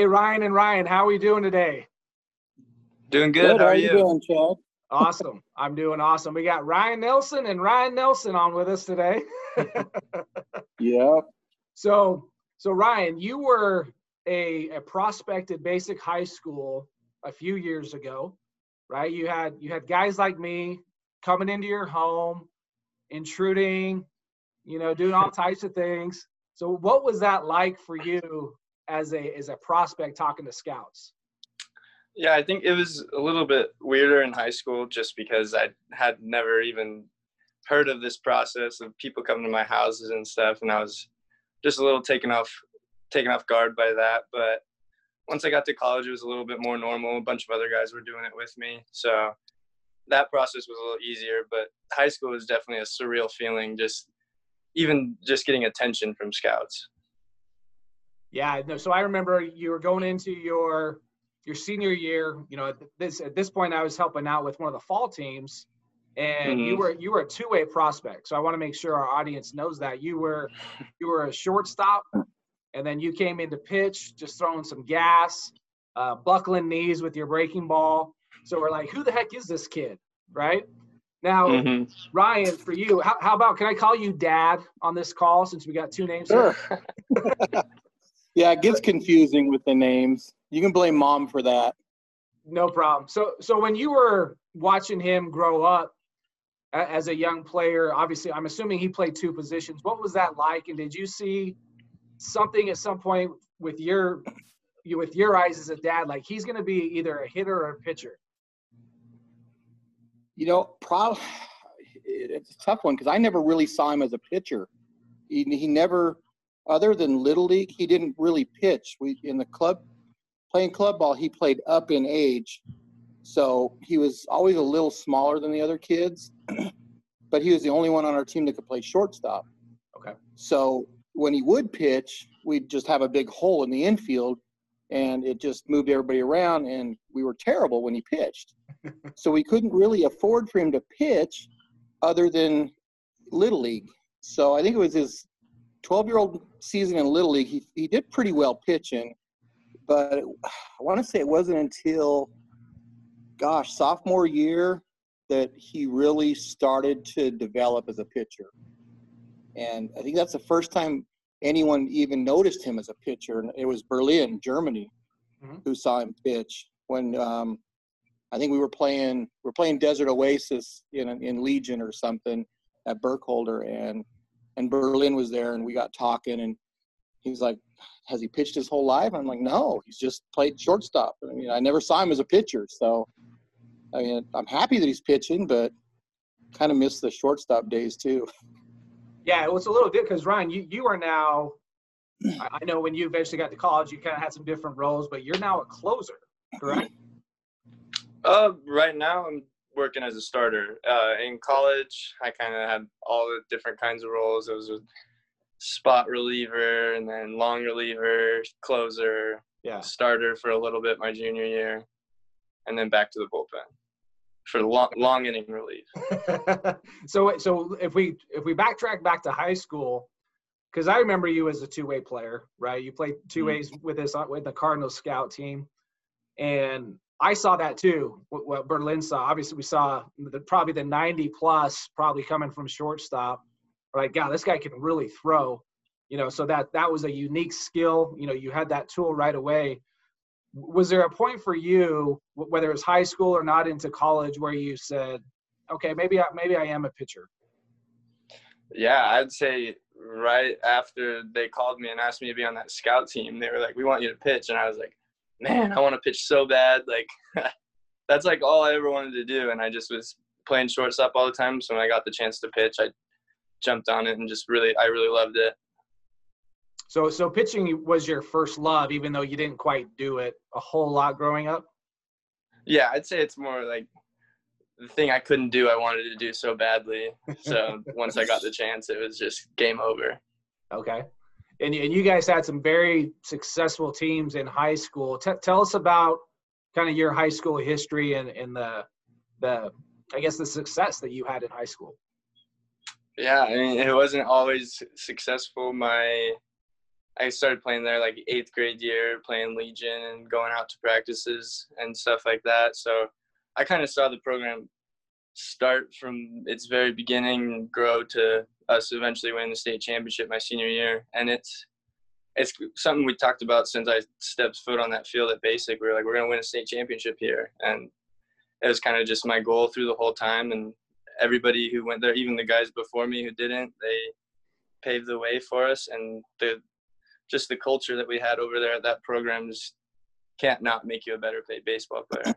Hey, Ryan and Ryan, how are we doing today? Doing good. good. How, are you? doing, Chad? Awesome. I'm doing awesome. We got Ryan Nelson and Ryan Nelson on with us today. yeah. So, so Ryan, you were a, a prospect at Basic High School a few years ago, right? You had you had guys like me coming into your home, intruding, you know, doing all types of things. So, what was that like for you as a as a prospect talking to scouts? Yeah, I think it was a little bit weirder in high school just because I had never even heard of this process of people coming to my houses and stuff, and I was just a little taken off taken off guard by that. But once I got to college, it was a little bit more normal. A bunch of other guys were doing it with me, so that process was a little easier. But high school was definitely a surreal feeling, just even just getting attention from scouts. Yeah, no. So I remember you were going into your your senior year. You know, at this at this point, I was helping out with one of the fall teams, and mm-hmm. you were you were a two way prospect. So I want to make sure our audience knows that you were you were a shortstop, and then you came into pitch, just throwing some gas, uh, buckling knees with your breaking ball. So we're like, who the heck is this kid, right? Now, mm-hmm. Ryan, for you, how, how, about can I call you Dad on this call since we got two names? Sure. yeah, it gets confusing with the names. You can blame mom for that. No problem. So, so when you were watching him grow up as a young player, obviously, I'm assuming he played two positions. What was that like? And did you see something at some point with your you with your eyes as a dad, like he's going to be either a hitter or a pitcher? You know, probably it's a tough one because I never really saw him as a pitcher. He, he never, other than little league, he didn't really pitch. We in the club playing club ball, he played up in age, so he was always a little smaller than the other kids. but he was the only one on our team that could play shortstop. Okay. So when he would pitch, we'd just have a big hole in the infield, and it just moved everybody around, and we were terrible when he pitched so we couldn't really afford for him to pitch other than little league. So I think it was his 12 year old season in little league. He he did pretty well pitching, but I want to say it wasn't until gosh sophomore year that he really started to develop as a pitcher. And I think that's the first time anyone even noticed him as a pitcher. And it was Berlin, Germany, mm-hmm. who saw him pitch when um, I think we were playing we are playing Desert Oasis in in Legion or something at Burkholder, and and Berlin was there, and we got talking, and he's like, "Has he pitched his whole life?" I'm like, "No, he's just played shortstop." I mean, I never saw him as a pitcher, so I mean, I'm happy that he's pitching, but kind of miss the shortstop days too. Yeah, it was a little bit because Ryan, you you are now. I know when you eventually got to college, you kind of had some different roles, but you're now a closer, correct? Uh, right now I'm working as a starter. Uh, in college, I kind of had all the different kinds of roles. It was a spot reliever, and then long reliever, closer, yeah, starter for a little bit my junior year, and then back to the bullpen for long, long inning relief. so, so if we if we backtrack back to high school, because I remember you as a two way player, right? You played two mm-hmm. ways with us with the Cardinal scout team, and I saw that too. What, what Berlin saw. Obviously, we saw the, probably the 90 plus, probably coming from shortstop. Like, God, this guy can really throw. You know, so that that was a unique skill. You know, you had that tool right away. Was there a point for you, whether it was high school or not into college, where you said, "Okay, maybe I, maybe I am a pitcher"? Yeah, I'd say right after they called me and asked me to be on that scout team, they were like, "We want you to pitch," and I was like, man, I want to pitch so bad. Like that's like all I ever wanted to do. And I just was playing shortstop all the time. So when I got the chance to pitch, I jumped on it and just really, I really loved it. So, so pitching was your first love, even though you didn't quite do it a whole lot growing up. Yeah, I'd say it's more like the thing I couldn't do, I wanted to do so badly. So once I got the chance, it was just game over. Okay and, and you guys had some very successful teams in high school. T- tell us about kind of your high school history and, and the the I guess the success that you had in high school. Yeah, I mean it wasn't always successful. My I started playing there like eighth grade year, playing Legion and going out to practices and stuff like that. So I kind of saw the program start from its very beginning and grow to us eventually winning the state championship my senior year. And it's it's something we talked about since I stepped foot on that field at basic. We were like, we're gonna win a state championship here. And it was kind of just my goal through the whole time and everybody who went there, even the guys before me who didn't, they paved the way for us and the just the culture that we had over there at that program just can't not make you a better baseball player.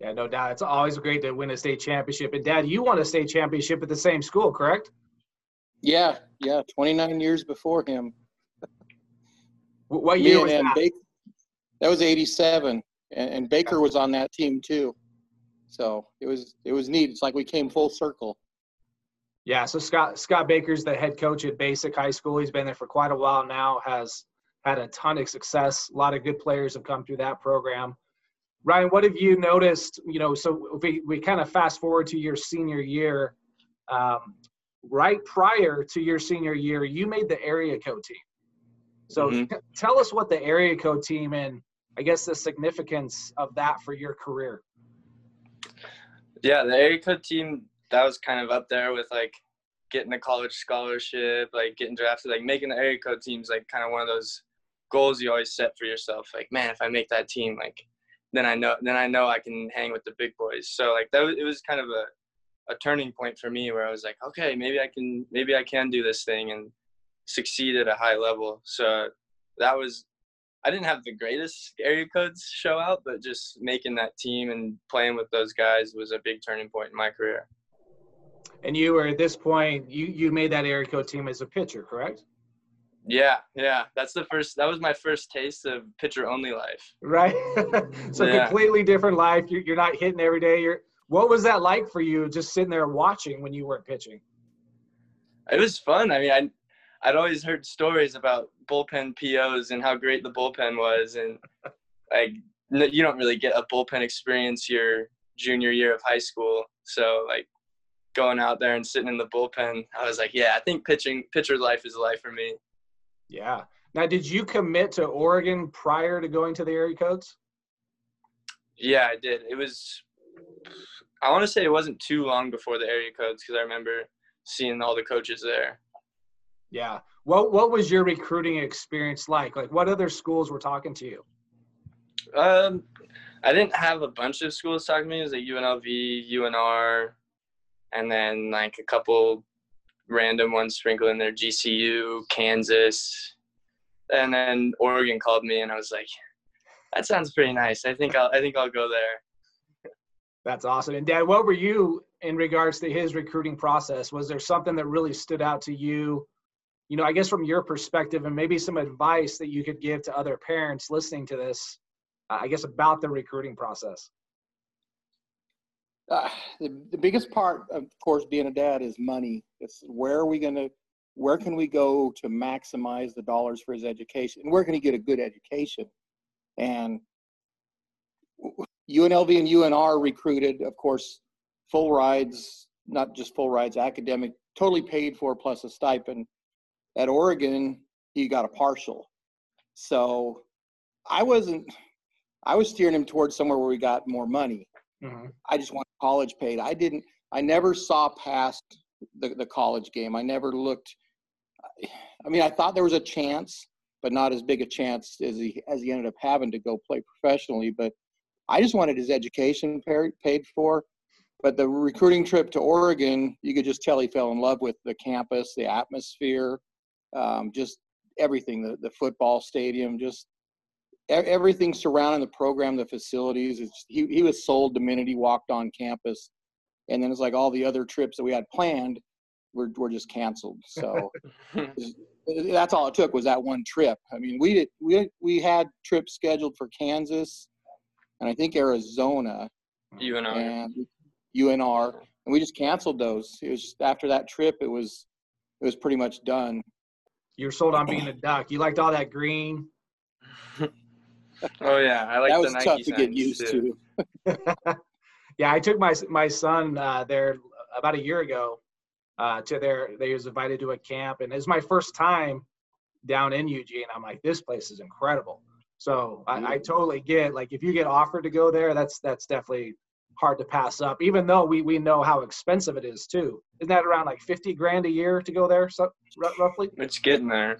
Yeah, no doubt. It's always great to win a state championship. And Dad, you won a state championship at the same school, correct? Yeah, yeah. 29 years before him. What year Me was that? Baker, that was 87. And, and Baker was on that team too. So it was it was neat. It's like we came full circle. Yeah, so Scott Scott Baker's the head coach at Basic High School. He's been there for quite a while now. Has had a ton of success. A lot of good players have come through that program. Ryan, what have you noticed? You know, so we, we kind of fast forward to your senior year, um, right prior to your senior year, you made the area code team. So mm-hmm. t- tell us what the area code team and I guess the significance of that for your career. Yeah, the area code team that was kind of up there with like getting a college scholarship, like getting drafted, like making the area code teams like kind of one of those goals you always set for yourself. Like, man, if I make that team, like then I know then I know I can hang with the big boys. So like that was, it was kind of a a turning point for me where I was like, okay, maybe I can maybe I can do this thing and succeed at a high level. So that was I didn't have the greatest area codes show out, but just making that team and playing with those guys was a big turning point in my career. And you were at this point, you you made that area code team as a pitcher, correct? Yeah, yeah. That's the first. That was my first taste of pitcher only life. Right. so yeah. completely different life. You're, you're not hitting every day. You're. What was that like for you, just sitting there watching when you weren't pitching? It was fun. I mean, I I'd always heard stories about bullpen POs and how great the bullpen was, and like you don't really get a bullpen experience your junior year of high school. So like going out there and sitting in the bullpen, I was like, yeah, I think pitching pitcher life is life for me. Yeah. Now, did you commit to Oregon prior to going to the area codes? Yeah, I did. It was, I want to say it wasn't too long before the area codes because I remember seeing all the coaches there. Yeah. What What was your recruiting experience like? Like, what other schools were talking to you? Um, I didn't have a bunch of schools talking to me. It was like UNLV, UNR, and then like a couple random ones sprinkled in there GCU, Kansas, and then Oregon called me, and I was like, "That sounds pretty nice. I think I'll I think I'll go there." That's awesome. And Dad, what were you in regards to his recruiting process? Was there something that really stood out to you? You know, I guess from your perspective, and maybe some advice that you could give to other parents listening to this. I guess about the recruiting process. Uh, the, the biggest part, of course, being a dad is money. It's where are we going to, where can we go to maximize the dollars for his education? And where can he get a good education? And UNLV and UNR recruited, of course, full rides, not just full rides, academic, totally paid for plus a stipend. At Oregon, he got a partial. So I wasn't, I was steering him towards somewhere where we got more money. Mm-hmm. I just want college paid. I didn't. I never saw past the the college game. I never looked. I mean, I thought there was a chance, but not as big a chance as he as he ended up having to go play professionally. But I just wanted his education paid for. But the recruiting trip to Oregon, you could just tell he fell in love with the campus, the atmosphere, um, just everything. The the football stadium, just everything surrounding the program, the facilities. he, he was sold the minute he walked on campus. And then it's like all the other trips that we had planned were, were just canceled. So that's all it took was that one trip. I mean, we did, we, we had trips scheduled for Kansas and I think Arizona. UNR. And UNR. And we just canceled those. It was just, after that trip, it was, it was pretty much done. You were sold on being a duck. You liked all that green. Oh yeah, I like that was Nike tough to get used too. to. yeah, I took my my son uh, there about a year ago uh, to their. They was invited to a camp, and it was my first time down in Eugene. I'm like, this place is incredible. So I, I totally get like if you get offered to go there, that's that's definitely hard to pass up. Even though we we know how expensive it is too. Isn't that around like fifty grand a year to go there, so, roughly? It's getting there.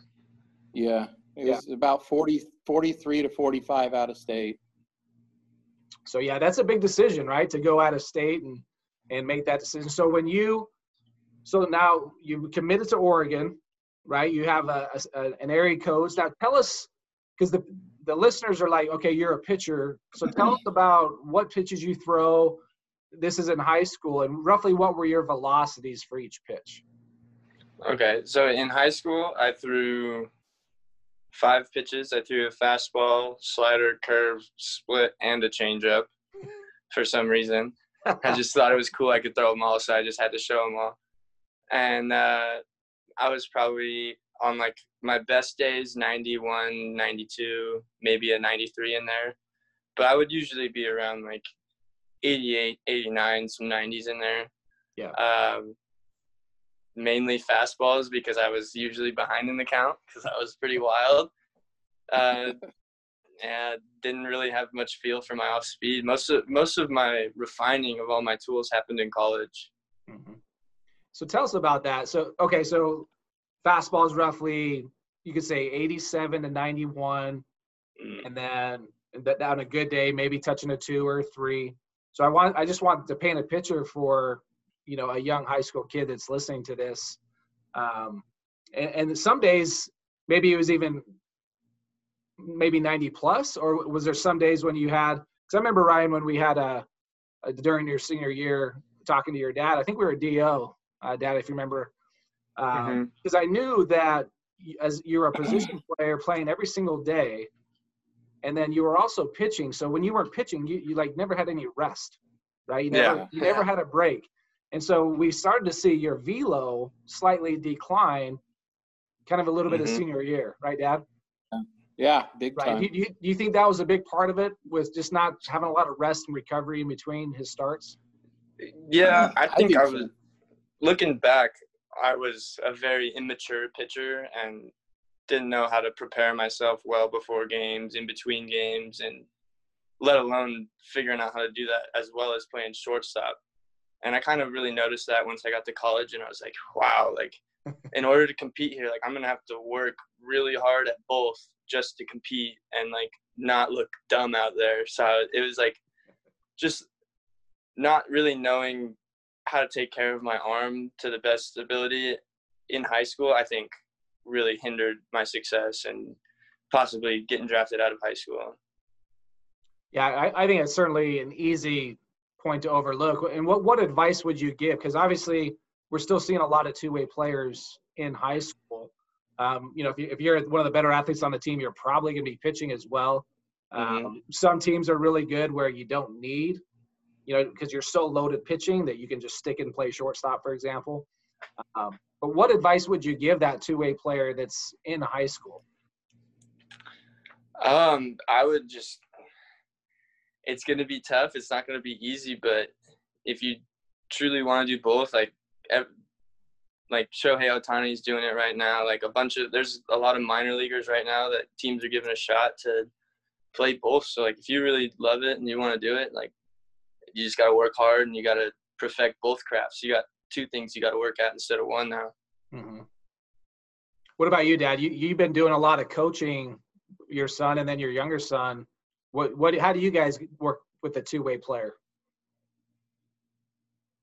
Yeah, it was yeah. about 40, 43 to forty five out of state. So yeah, that's a big decision, right? To go out of state and and make that decision. So when you so now you committed to Oregon, right? You have a, a an area codes. Now tell us because the the listeners are like, okay, you're a pitcher. So tell us about what pitches you throw. This is in high school, and roughly what were your velocities for each pitch? Okay, so in high school, I threw five pitches. I threw a fastball, slider, curve, split, and a changeup. For some reason, I just thought it was cool. I could throw them all, so I just had to show them all. And uh, I was probably on like my best days 91 92 maybe a 93 in there but i would usually be around like 88 89 some 90s in there yeah um, mainly fastballs because i was usually behind in the count because i was pretty wild. Uh, and didn't really have much feel for my off speed. Most of most of my refining of all my tools happened in college. Mm-hmm. so tell us about that. So okay so fastballs roughly you could say 87 to 91 mm. and then on a good day maybe touching a two or a three. So i want i just want to paint a picture for you know a young high school kid that's listening to this um, and, and some days maybe it was even maybe 90 plus or was there some days when you had because i remember ryan when we had a, a, during your senior year talking to your dad i think we were a do uh, dad if you remember because um, mm-hmm. I knew that as you're a position player playing every single day, and then you were also pitching. So when you weren't pitching, you, you like never had any rest, right? You never, yeah. you never had a break. And so we started to see your velo slightly decline, kind of a little mm-hmm. bit of mm-hmm. senior year, right, Dad? Yeah, big right. time. Do you, do you think that was a big part of it? Was just not having a lot of rest and recovery in between his starts? Yeah, I think I, I was looking back. I was a very immature pitcher and didn't know how to prepare myself well before games, in between games, and let alone figuring out how to do that as well as playing shortstop. And I kind of really noticed that once I got to college, and I was like, wow, like in order to compete here, like I'm gonna have to work really hard at both just to compete and like not look dumb out there. So it was like just not really knowing how to take care of my arm to the best ability in high school, I think really hindered my success and possibly getting drafted out of high school. Yeah, I, I think it's certainly an easy point to overlook. And what, what advice would you give? Because obviously, we're still seeing a lot of two way players in high school. Um, you know, if, you, if you're one of the better athletes on the team, you're probably going to be pitching as well. mm-hmm. Um, some teams are really good where you don't need you know, because you're so loaded pitching that you can just stick and play shortstop, for example. Um, but what advice would you give that two-way player that's in high school? Um, I would just. It's going to be tough. It's not going to be easy, but if you truly want to do both, like, like Shohei Ohtani is doing it right now. Like a bunch of there's a lot of minor leaguers right now that teams are giving a shot to play both. So like if you really love it and you want to do it, like you just got to work hard and you got to perfect both crafts. You got two things you got to work at instead of one now. Mm-hmm. What about you, Dad? You you've been doing a lot of coaching your son and then your younger son. What what? How do you guys work with a two way player?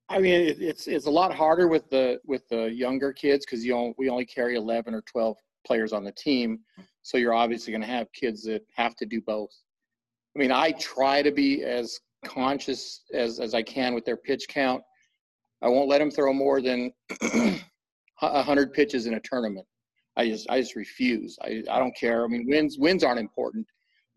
I mean, it, it's it's a lot harder with the with the younger kids because you only, we only carry eleven or twelve players on the team, so you're obviously going to have kids that have to do both. I mean, I try to be as conscious as, as I can with their pitch count. I won't let them throw more than 100 pitches in a tournament. I just I just refuse. I, I don't care. I mean, wins wins aren't important.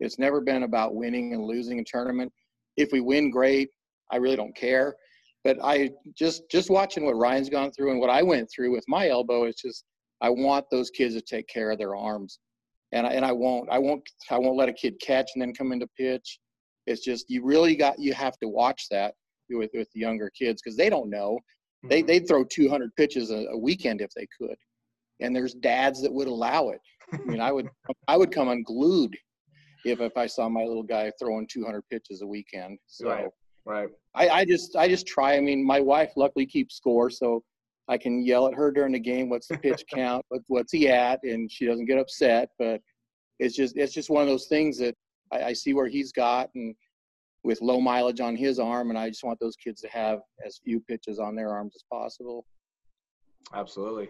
It's never been about winning and losing a tournament. If we win, great. I really don't care. But I just just watching what Ryan's gone through and what I went through with my elbow, it's just I want those kids to take care of their arms, and I, and I won't I won't I won't let a kid catch and then come into pitch. It's just you really got you have to watch that with with the younger kids because they don't know. Mm-hmm. They they'd throw 200 pitches a, a, weekend if they could, and there's dads that would allow it. I mean, I would I would come unglued if if I saw my little guy throwing 200 pitches a weekend. So Right. Right. I, I just I just try. I mean, my wife luckily keeps score, so I can yell at her during the game. What's the pitch count? What, what's he at? And she doesn't get upset. But it's just it's just one of those things that I, I see where he's got and with low mileage on his arm, and I just want those kids to have as few pitches on their arms as possible. Absolutely.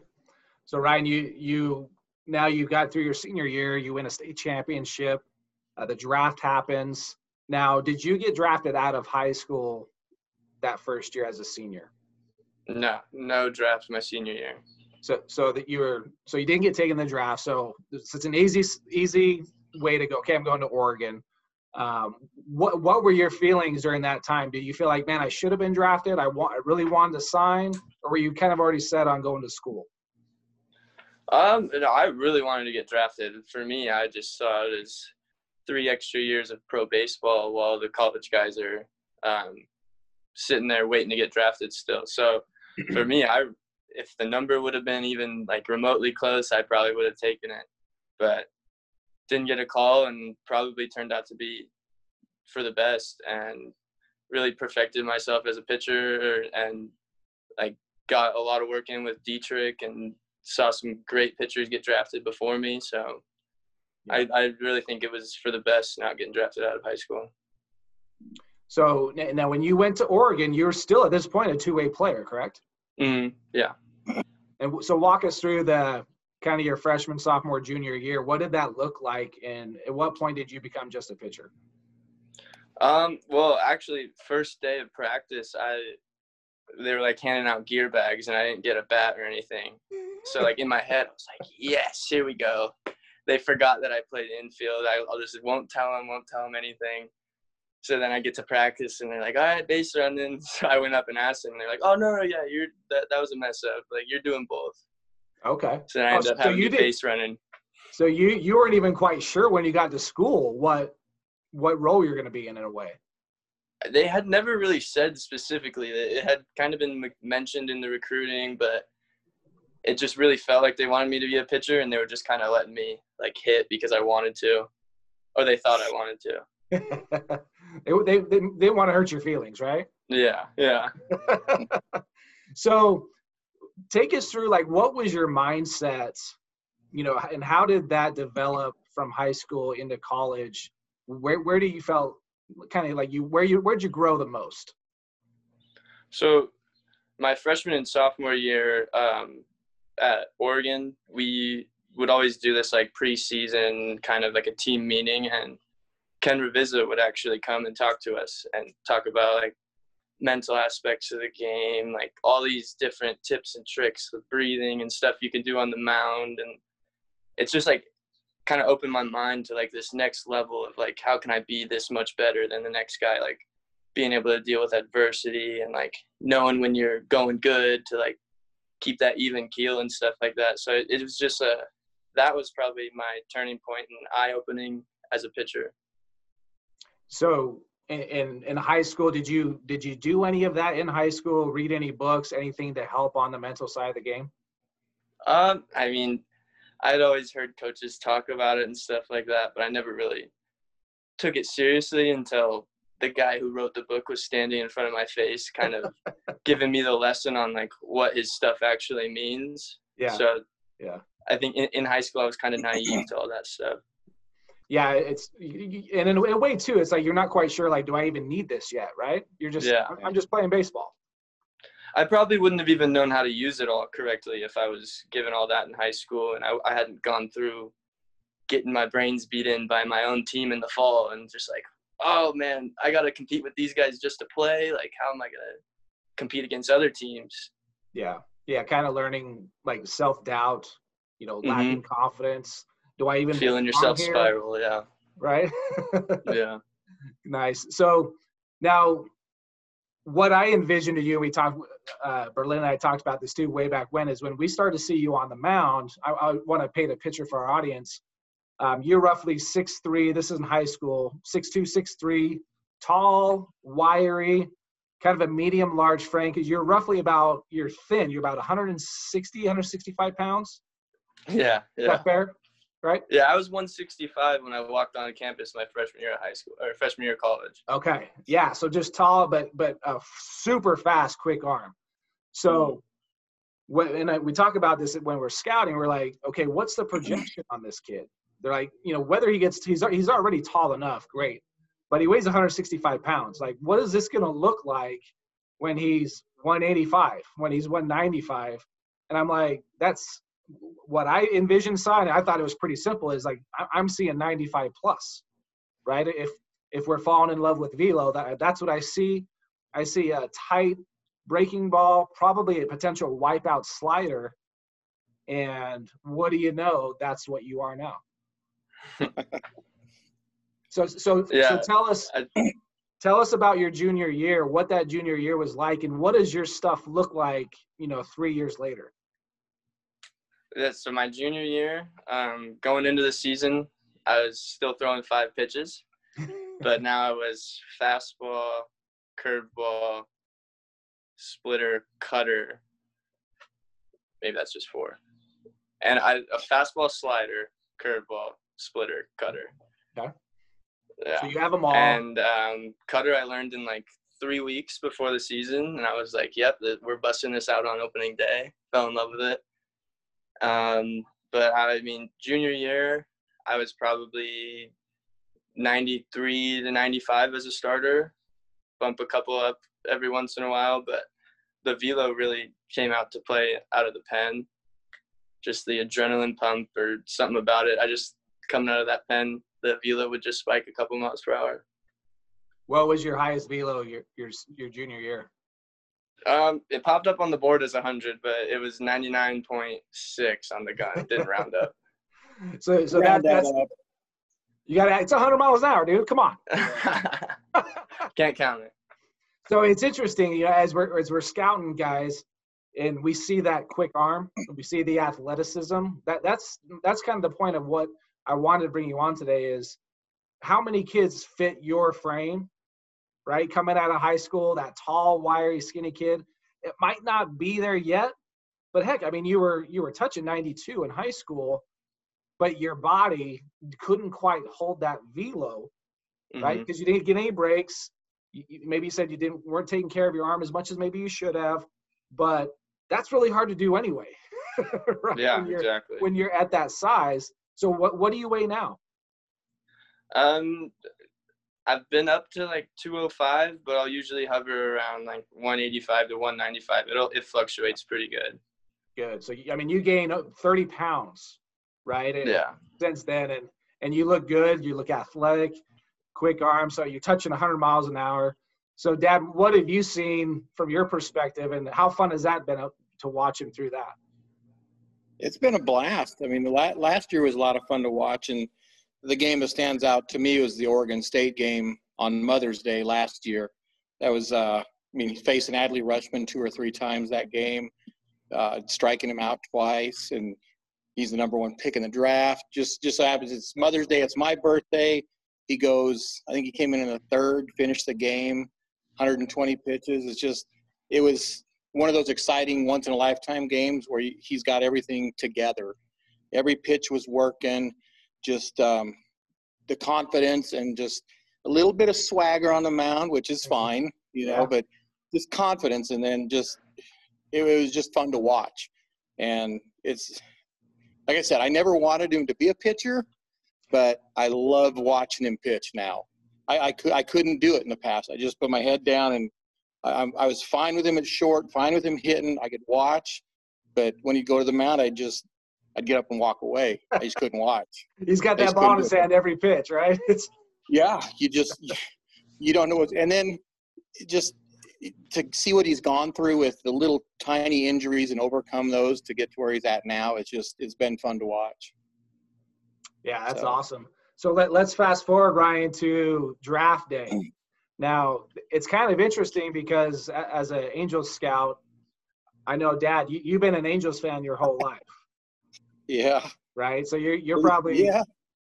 So Ryan, you you now you got through your senior year. You win a state championship. Uh, the draft happens. Now, did you get drafted out of high school that first year as a senior? No, no draft my senior year. So so that you were so you didn't get taken in the draft. So it's, it's an easy easy way to go. Okay, I'm going to Oregon. Um, what what were your feelings during that time? Did you feel like, man, I should have been drafted? I want I really wanted to sign, or were you kind of already set on going to school? Um, no, I really wanted to get drafted. For me, I just saw it as three extra years of pro baseball while the college guys are um, sitting there waiting to get drafted still. So for me, I if the number would have been even like remotely close, I probably would have taken it. But didn't get a call and probably turned out to be for the best and really perfected myself as a pitcher and like got a lot of work in with Dietrich and saw some great pitchers get drafted before me. So I, I really think it was for the best not getting drafted out of high school. So now, when you went to Oregon, you're still at this point a two-way player, correct? Mm, yeah. And so, walk us through the kind of your freshman, sophomore, junior year. What did that look like, and at what point did you become just a pitcher? Um, well, actually, first day of practice, I they were like handing out gear bags, and I didn't get a bat or anything. So like in my head, I was like, yes, here we go. They forgot that I played infield. I, I'll just won't tell them, won't tell them anything. So then I get to practice, and they're like, all right, base running. So I went up and asked them, and they're like, oh no, no, yeah, you're that that was a mess up. Like you're doing both. Okay. So then I Oh, ended up so having you did- base running. So you you weren't even quite sure when you got to school what what role you're going to be in in a way. they had never really said specifically it had kind of been mentioned in the recruiting but it just really felt like they wanted me to be a pitcher and they were just kind of letting me like hit because i wanted to or they thought i wanted to they, they, they, they want to hurt your feelings, right? yeah yeah So take us through like what was your mindset, you know, and how did that develop from high school into college? Where where do you felt kind of like you where you where'd you grow the most? so my freshman and sophomore year um, at oregon we would always do this like preseason kind of like a team meeting and Ken Ravizza would actually come and talk to us and talk about like mental aspects of the game, like all these different tips and tricks with breathing and stuff you can do on the mound. And it's just like kind of opened my mind to like this next level of like, how can I be this much better than the next guy? Like being able to deal with adversity and like knowing when you're going good to like keep that even keel and stuff like that. So it, it was just a, that was probably my turning point and eye opening as a pitcher. So in, in in high school, did you did you do any of that in high school? Read any books, anything to help on the mental side of the game? Um, I mean, I'd always heard coaches talk about it and stuff like that, but I never really took it seriously until the guy who wrote the book was standing in front of my face, kind of giving me the lesson on like what his stuff actually means. Yeah. So Yeah. I think in, in high school I was kind of naive to all that stuff. Yeah, it's and in a way too, it's like you're not quite sure. Like, do I even need this yet? Right? You're just Yeah. I'm just playing baseball. I probably wouldn't have even known how to use it all correctly if I was given all that in high school and I, I hadn't gone through getting my brains beat in by my own team in the fall and just like, oh man, I got to compete with these guys just to play. Like, how am I going to compete against other teams? Yeah, yeah, kind of learning like self doubt. You know, lacking confidence. Do I even Mm-hmm. Feeling yourself here? spiral. Yeah. Right. Yeah. nice. So now, what I envisioned to you, we talked, uh, Berlin and I talked about this too way back when, is when we started to see you on the mound. I, I want to paint a picture for our audience. Um, you're roughly six three. This is in high school. Six two, six three, tall, wiry, kind of a medium large frame. Because you're roughly about you're thin. You're about 160, 165 pounds. Yeah. Is Yeah. that fair? right? Yeah, I was 165 when I walked on campus my freshman year of high school or freshman year of college. Okay. Yeah. So just tall, but but a super fast, quick arm. So when and I, we talk about this when we're scouting, we're like, okay, what's the projection on this kid? They're like, you know, whether he gets he's he's already tall enough, great, but he weighs 165 pounds. Like, what is this going to look like when he's 185, when he's 195? And I'm like, that's what I envisioned and I thought it was pretty simple. Is like I'm seeing 95 plus, right? If if we're falling in love with velo, that that's what I see. I see a tight breaking ball, probably a potential wipeout slider, and what do you know? That's what you are now. so so Yeah. so tell us tell us about your junior year, what that junior year was like, and what does your stuff look like? You know, three years later. Yeah, so my junior year, um, going into the season, I was still throwing five pitches, but now I was fastball, curveball, splitter, cutter. Maybe that's just four. And I a fastball, slider, curveball, splitter, cutter. Okay. Yeah. So you have them all. And um, cutter I learned in like three weeks before the season, and I was like, "Yep, we're busting this out on opening day." Fell in love with it. Um, but I mean, junior year, I was probably 93 to 95 as a starter. Bump a couple up every once in a while, but the velo really came out to play out of the pen. Just the adrenaline pump or something about it. I just coming out of that pen, the velo would just spike a couple miles per hour. what was your highest velo your your your junior year? Um, it popped up on the board as 100, but it was 99.6 on the gun. It didn't round up. So so that, Round that that's up. you got to it's 100 miles an hour, dude. Come on. Can't count it. So it's interesting, you know, as we're as we're scouting guys, and we see that quick arm, we see the athleticism. That that's that's kind of the point of what I wanted to bring you on today is how many kids fit your frame, right? Coming out of high school, that tall, wiry, skinny kid. It might not be there yet, but heck, I mean, you were you were touching 92 in high school, but your body couldn't quite hold that velo right? Mm-hmm. Because you didn't get any breaks. You, you- maybe you said you didn't weren't taking care of your arm as much as maybe you should have, but that's really hard to do anyway. right? Yeah, when exactly. when you're at that size. So what what do you weigh now? Um, I've been up to like 205, but I'll usually hover around like 185 to 195. It'll it fluctuates pretty good. Good. So I mean, you gained uh, 30 pounds, right? And Yeah. Since then, and and you look good. You look athletic, quick arm. So you're touching 100 miles an hour. So, Dad, what have you seen from your perspective, and how fun has that been to watch him through that? It's been a blast. I mean, la- last year was a lot of fun to watch, and the game that stands out to me was the Oregon State game on Mother's Day last year. That was, uh, I mean, facing Adley Rutschman two or three times that game, uh, striking him out twice, and he's the number one pick in the draft. Just, just so happens it's Mother's Day. It's my birthday. He goes. I think he came in in the third, finished the game, 120 pitches. It's just, it was one of those exciting once in a lifetime games where he- he's got everything together. Every pitch was working, just um, the confidence and just a little bit of swagger on the mound, which is fine, you know, Yeah. but just confidence and then just it was just fun to watch. And it's like I said, I never wanted him to be a pitcher, but I love watching him pitch now. I, I could I couldn't do it in the past. I just put my head down and I, I'm- was fine with him at short, fine with him hitting. I could watch, but when he'd go to the mound, I just I'd get up and walk away. I just couldn't watch. He's got that ball in his hand every pitch, right? It's Yeah, you just you don't know what. And then just to see what he's gone through with the little tiny injuries and overcome those to get to where he's at now. It's just it's been fun to watch. yeah, that's So- awesome. So let, let's fast forward, Ryan, to draft day. Now, it's kind of interesting because as an Angels scout, I know, Dad, you, you've been an Angels fan your whole life, Yeah, right? So you're you're probably yeah.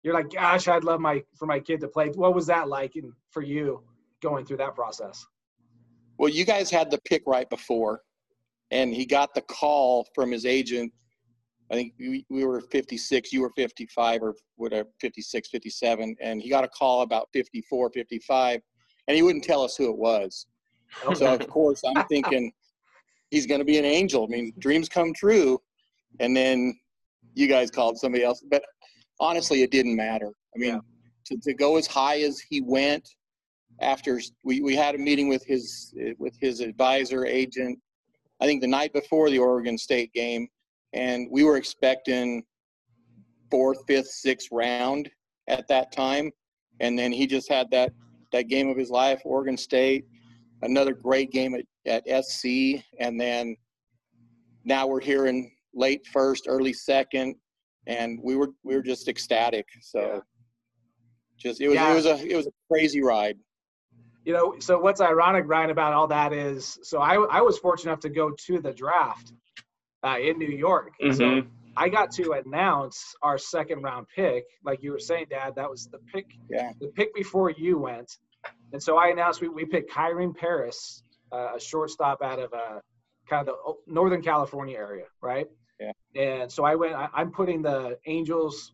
you're like, gosh, I'd love my for my kid to play. What was that like in, for you going through that process? Well, you guys had the pick right before, and he got the call from his agent I think we, we were 56, you were 55 or whatever, 56, 57. And he got a call about 54, 55, and he wouldn't tell us who it was. Oh, so, of course, I'm thinking he's going to be an angel. I mean, dreams come true. And then you guys called somebody else. But honestly, it didn't matter. I mean, yeah. to, to go as high as he went after we, we had a meeting with his with his advisor agent I think the night before the Oregon State game, and we were expecting fourth, fifth, sixth round at that time, and then he just had that that game of his life, Oregon State, another great game at, at SC, and then now we're here in late first, early second, and we were we were just ecstatic. So, yeah. just it was yeah. it was a it was a crazy ride you know, so what's ironic, Ryan, about all that is, so I, I was fortunate enough to go to the draft uh, in New York. Mm-hmm. So I got to announce our second round pick. Like you were saying, Dad, that was the pick, yeah. the pick before you went. And so I announced we, we picked Kyren Paris, uh, a shortstop out of uh, kind of the Northern California area, right? Yeah. And so I went, I, I'm putting the Angels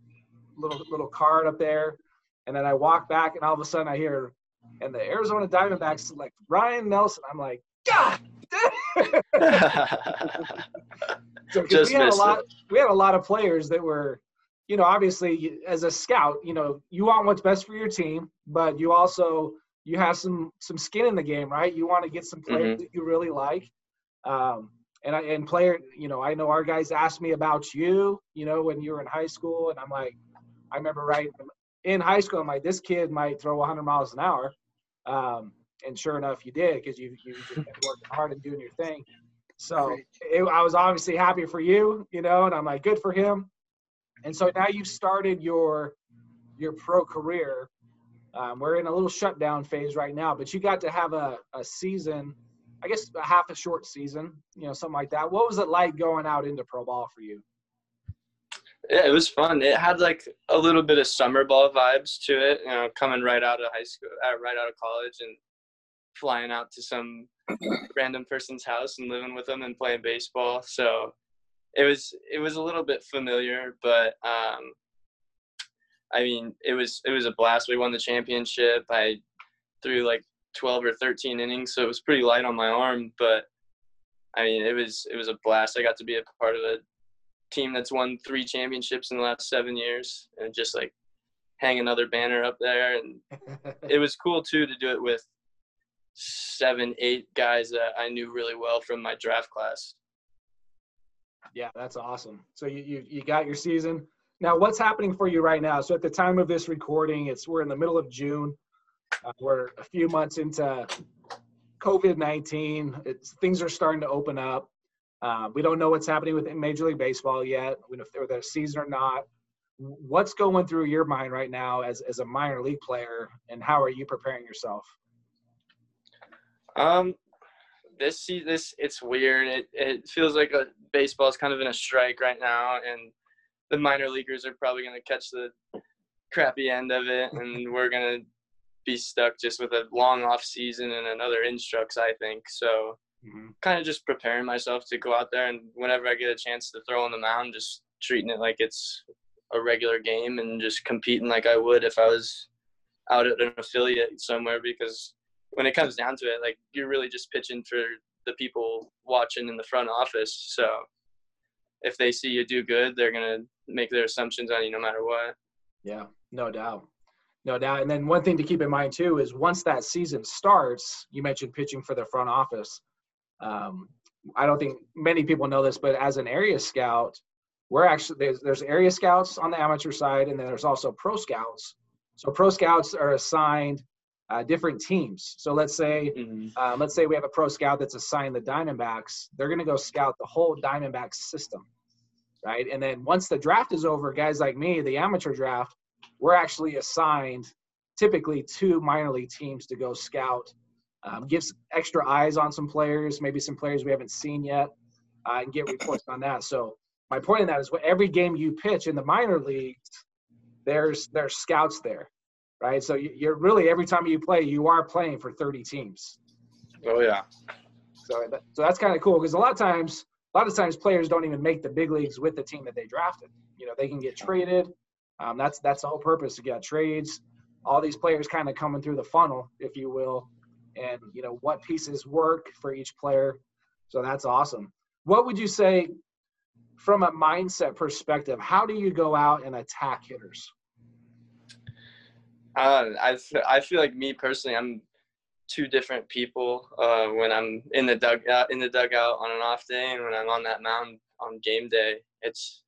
little little card up there. And then I walk back, and all of a sudden I hear and the Arizona Diamondbacks select Ryan Nelson. I'm like, God. so we had a lot, it. we had a lot of players that were, you know, obviously as a scout, you know, you want what's best for your team, but you also you have some some skin in the game, right? You want to get some players mm-hmm. that you really like. Um, and I, and player, you know, I know our guys asked me about you, you know, when you were in high school, and I'm like, I remember right in high school, I'm like, this kid might throw 100 miles an hour. Um, and sure enough, you did because you you just been working hard and doing your thing. So it, I was obviously happy for you, you know, and I'm like, good for him. And so now you've started your your pro career. Um, we're in a little shutdown phase right now, but you got to have a, a season, I guess a half a short season, you know, something like that. What was it like going out into pro ball for you? Yeah, it was fun. It had like a little bit of summer ball vibes to it, you know, coming right out of high school, uh, right out of college, and flying out to some random person's house and living with them and playing baseball. So it was it was a little bit familiar, but um, I mean, it was it was a blast. We won the championship. I threw like 12 or 13 innings, so it was pretty light on my arm, but I mean, it was it was a blast. I got to be a part of a team that's won three championships in the last seven years and just like hang another banner up there and it was cool too to do it with seven eight guys that i knew really well from my draft class yeah that's awesome so you, you, you got your season now what's happening for you right now so at the time of this recording it's we're in the middle of june uh, we're a few months into covid-19 things are starting to open up uh, we don't know what's happening with Major League Baseball yet. We know if they're their season or not. What's going through your mind right now as, as a minor league player, and how are you preparing yourself? Um, this this it's weird. It it feels like a baseball is kind of in a strike right now, and the minor leaguers are probably going to catch the crappy end of it, and we're going to be stuck just with a long off season and another instructs. I think so mm-hmm. kind of just preparing myself to go out there and whenever I get a chance to throw on the mound, just treating it like it's a regular game and just competing like I would if I was out at an affiliate somewhere because when it comes down to it, like you're really just pitching for the people watching in the front office. So if they see you do good, they're gonna make their assumptions on you no matter what. Yeah, no doubt. No doubt. And then one thing to keep in mind too is once that season starts, you mentioned pitching for the front office um, I don't think many people know this, but as an area scout, we're actually there's, there's area scouts on the amateur side, and then there's also pro scouts. So pro scouts are assigned uh, different teams. So let's say mm-hmm. uh, let's say we have a pro scout that's assigned the Diamondbacks. They're going to go scout the whole Diamondbacks system, right? And then once the draft is over, guys like me, the amateur draft, we're actually assigned typically two minor league teams to go scout um, gives extra eyes on some players, maybe some players we haven't seen yet, uh, and get reports on that. So my point in that is, every game you pitch in the minor leagues, there's there's scouts there, right? So you're really every time you play, you are playing for 30 teams. Oh yeah. So that, so that's kind of cool because a lot of times a lot of times players don't even make the big leagues with the team that they drafted. You know, they can get traded. Um, that's that's the whole purpose to get trades. All these players kind of coming through the funnel, if you will, and you know what pieces work for each player. So that's awesome. What would you say from a mindset perspective? How do you go out and attack hitters? Uh, I I feel like me personally, I'm two different people uh, when I'm in the dugout in the dugout on an off day and when I'm on that mound on game day. It's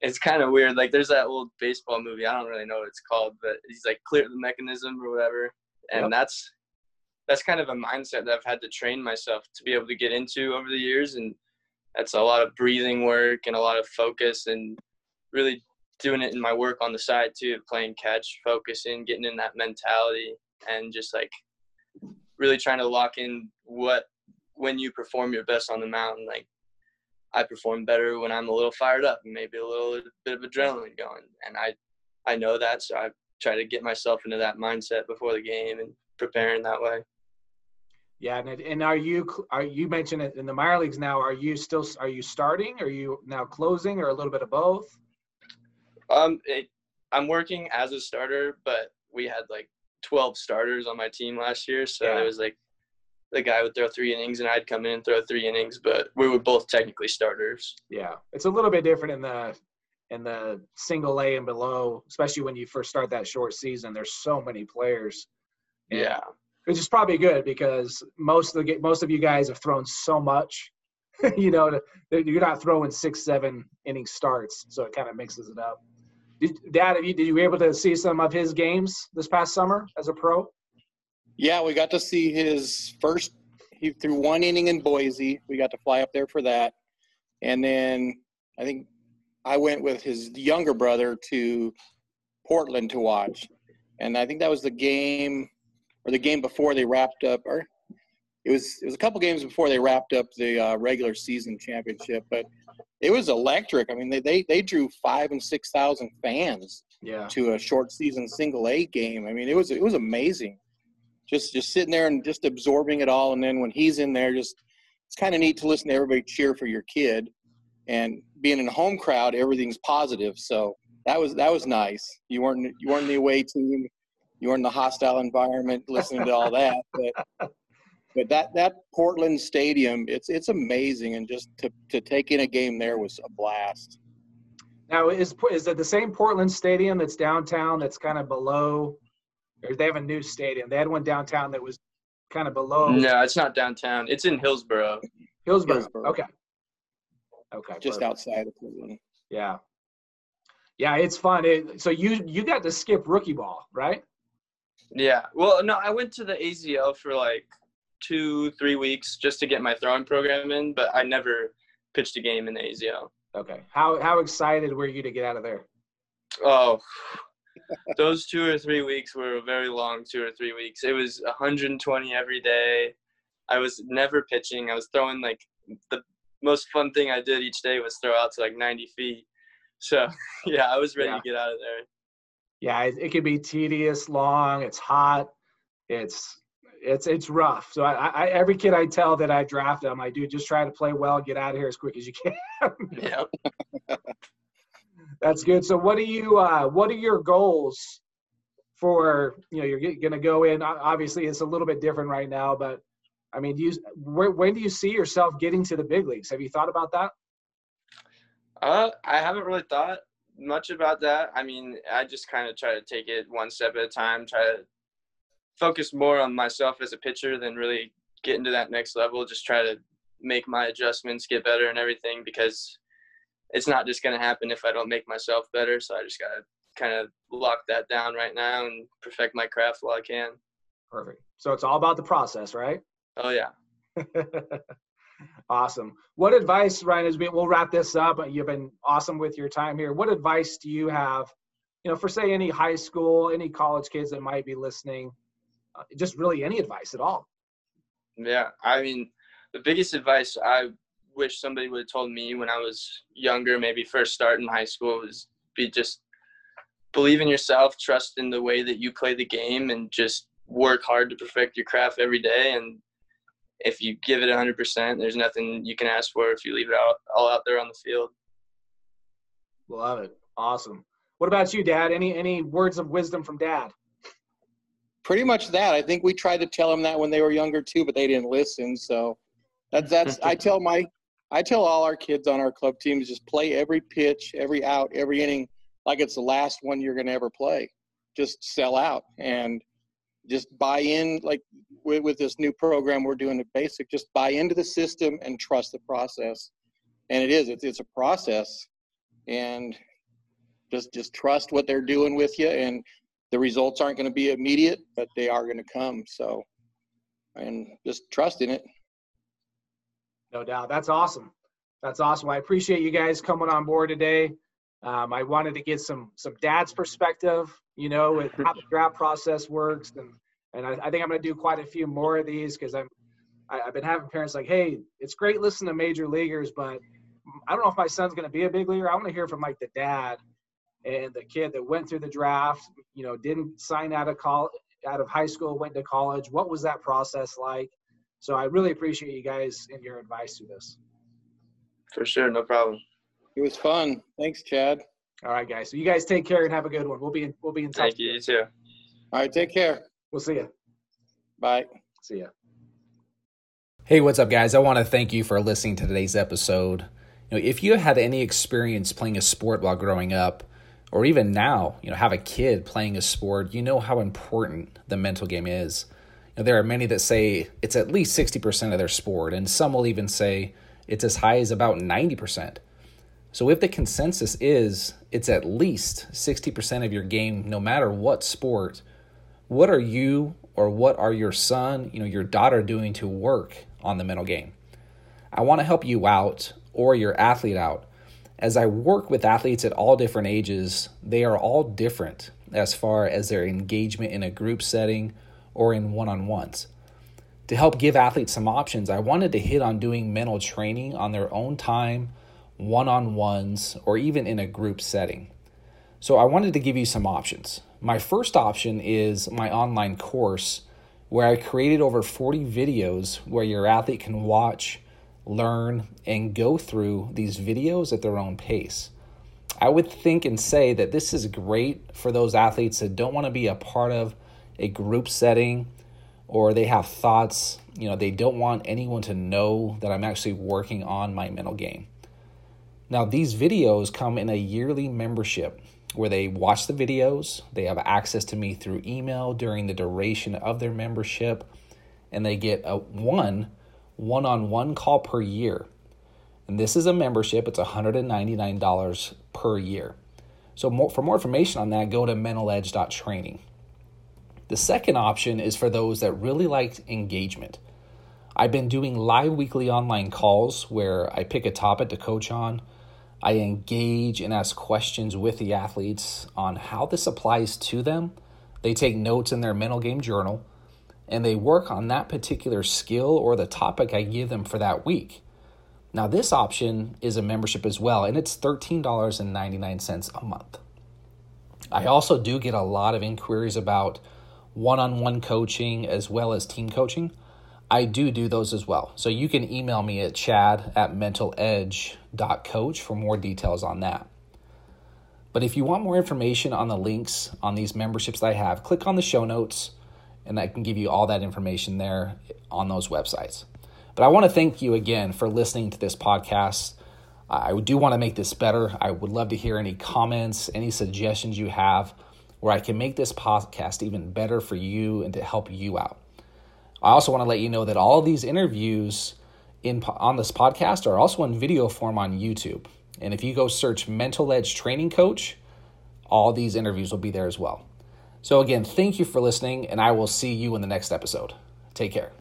it's kind of weird. Like there's that old baseball movie. I don't really know what it's called, but he's like clear the mechanism or whatever, and yep. that's that's kind of a mindset that I've had to train myself to be able to get into over the years, and that's a lot of breathing work and a lot of focus and really doing it in my work on the side too, playing catch, focusing, getting in that mentality and just like really trying to lock in what when you perform your best on the mountain like i perform better when i'm a little fired up and maybe a little bit of adrenaline going and i i know that so i try to get myself into that mindset before the game and preparing that way. Yeah and, and are you are you mentioned it in the minor leagues now are you still are you starting? Are you now closing or a little bit of both um it, i'm working as a starter but we had like 12 starters on my team last year. So yeah. it was like the guy would throw three innings and I'd come in and throw three innings, but we were both technically starters. Yeah. It's a little bit different in the in the single A and below, especially when you first start that short season. There's so many players. Yeah. Which is probably good because most of the most of you guys have thrown so much. you know, you're not throwing six, seven inning starts, so it kind of mixes it up. Did, Dad, have you, did you able to see some of his games this past summer as a pro? Yeah, we got to see his first. He threw one inning in Boise. We got to fly up there for that, and then I think I went with his younger brother to Portland to watch, and I think that was the game or the game before they wrapped up, or it was it was a couple games before they wrapped up the uh, regular season championship. But it was electric. I mean, they they, they drew five and six thousand fans yeah. to a short season single A game. I mean, it was it was amazing. Just just sitting there and just absorbing it all, and then when he's in there, just it's kind of neat to listen to everybody cheer for your kid, and being in a home crowd, everything's positive. So that was that was nice. You weren't you weren't the away team, you weren't in the hostile environment, listening to all that, but but that that Portland stadium, it's it's amazing, and just to to take in a game there was a blast. Now, is is it the same Portland stadium that's downtown? That's kind of below, or they have a new stadium? They had one downtown that was kind of below. No, it's not downtown. It's in Hillsboro. Hillsboro. Hillsboro. Okay. Okay. Just perfect. outside of Portland. Yeah. Yeah, it's fun. It, so you you got to skip rookie ball, right? Yeah. Well, no, I went to the AZL for like two, three weeks just to get my throwing program in, but I never pitched a game in the AZL. Okay. How how excited were you to get out of there? Oh, those two or three weeks were a very long two or three weeks. It was 120 every day. I was never pitching. I was throwing like the most fun thing I did each day was throw out to like 90 feet. So yeah, I was ready yeah. to get out of there. Yeah, it, it could be tedious, long. It's hot. It's it's it's rough. So I, I every kid I tell that I draft, I'm like, dude, just try to play well, get out of here as quick as you can. yeah. That's good. So what are you uh, what are your goals for you know you're going to go in obviously it's a little bit different right now but I mean do you where, when do you see yourself getting to the big leagues? Have you thought about that? Uh I haven't really thought much about that. I mean, I just kind of try to take it one step at a time, try to focus more on myself as a pitcher than really getting to that next level. Just try to make my adjustments, get better and everything because it's not just going to happen if I don't make myself better. So I just got to kind of lock that down right now and perfect my craft while I can. Perfect. So it's all about the process, right? Oh, yeah. awesome. What advice, Ryan, has been, we'll wrap this up. You've been awesome with your time here. What advice do you have, you know, for say any high school, any college kids that might be listening just really any advice at all. Yeah, I mean, the biggest advice I wish somebody would have told me when I was younger, maybe first start in high school, was be just believe in yourself, trust in the way that you play the game, and just work hard to perfect your craft every day. And if you give it 100%, there's nothing you can ask for if you leave it out all out there on the field. Love it. Awesome. What about you, Dad? Any any words of wisdom from Dad? Pretty much that. I think we tried to tell them that when they were younger too, but they didn't listen. So that's that's I tell my I tell all our kids on our club teams just play every pitch, every out, every inning like it's the last one you're going to ever play. Just sell out and just buy in like with, with this new program we're doing the basic just buy into the system and trust the process and it is it's, it's a process and just just trust what they're doing with you and the results aren't going to be immediate but they are going to come so and just trust in it. No doubt. That's awesome. That's awesome. I appreciate you guys coming on board today. Um, i wanted to get some some dad's perspective you know with how the draft process works and and i, I think i'm going to do quite a few more of these because i'm I, i have been having parents like hey it's great listening to major leaguers but i don't know if my son's going to be a big leaguer. I want to hear from like the dad and the kid that went through the draft, you know, didn't sign out of college, out of high school, went to college. What was that process like? So I really appreciate you guys and your advice to this. For sure, no problem. It was fun. Thanks, Chad. All right, guys. So you guys take care and have a good one. We'll be in, we'll be in touch. Thank you. You too. All right, take care. We'll see you. Bye. See ya. Hey, what's up, guys? I want to thank you for listening to today's episode. You know, if you had any experience playing a sport while growing up, or even now, you know, have a kid playing a sport, you know how important the mental game is. You know, there are many that say it's at least 60% of their sport, and some will even say it's as high as about 90%. So if the consensus is it's at least 60% of your game, no matter what sport, what are you or what are your son, you know, your daughter doing to work on the mental game? I want to help you out or your athlete out as I work with athletes at all different ages, they are all different as far as their engagement in a group setting or in one on ones. To help give athletes some options, I wanted to hit on doing mental training on their own time, one on ones, or even in a group setting. So I wanted to give you some options. My first option is my online course where I created over 40 videos where your athlete can watch learn, and go through these videos at their own pace. I would think and say that this is great for those athletes that don't want to be a part of a group setting or they have thoughts, you know, they don't want anyone to know that I'm actually working on my mental game. Now, these videos come in a yearly membership where they watch the videos, they have access to me through email during the duration of their membership, and they get a one one on one call per year. And this is a membership, it's $199 per year. So, more, for more information on that, go to mentaledge.training. The second option is for those that really like engagement. I've been doing live weekly online calls where I pick a topic to coach on. I engage and ask questions with the athletes on how this applies to them. They take notes in their mental game journal and they work on that particular skill or the topic I give them for that week. Now, this option is a membership as well, and it's $13.99 a month. I also do get a lot of inquiries about one on one coaching as well as team coaching. I do do those as well. So you can email me at chad at mentaledge.coach for more details on that. But if you want more information on the links on these memberships that I have, click on the show notes and I can give you all that information there on those websites. But I want to thank you again for listening to this podcast. I do want to make this better. I would love to hear any comments, any suggestions you have where I can make this podcast even better for you and to help you out. I also want to let you know that all these interviews in on this podcast are also in video form on YouTube. And if you go search Mental Edge Training Coach, all these interviews will be there as well. So, again, thank you for listening, and I will see you in the next episode. Take care.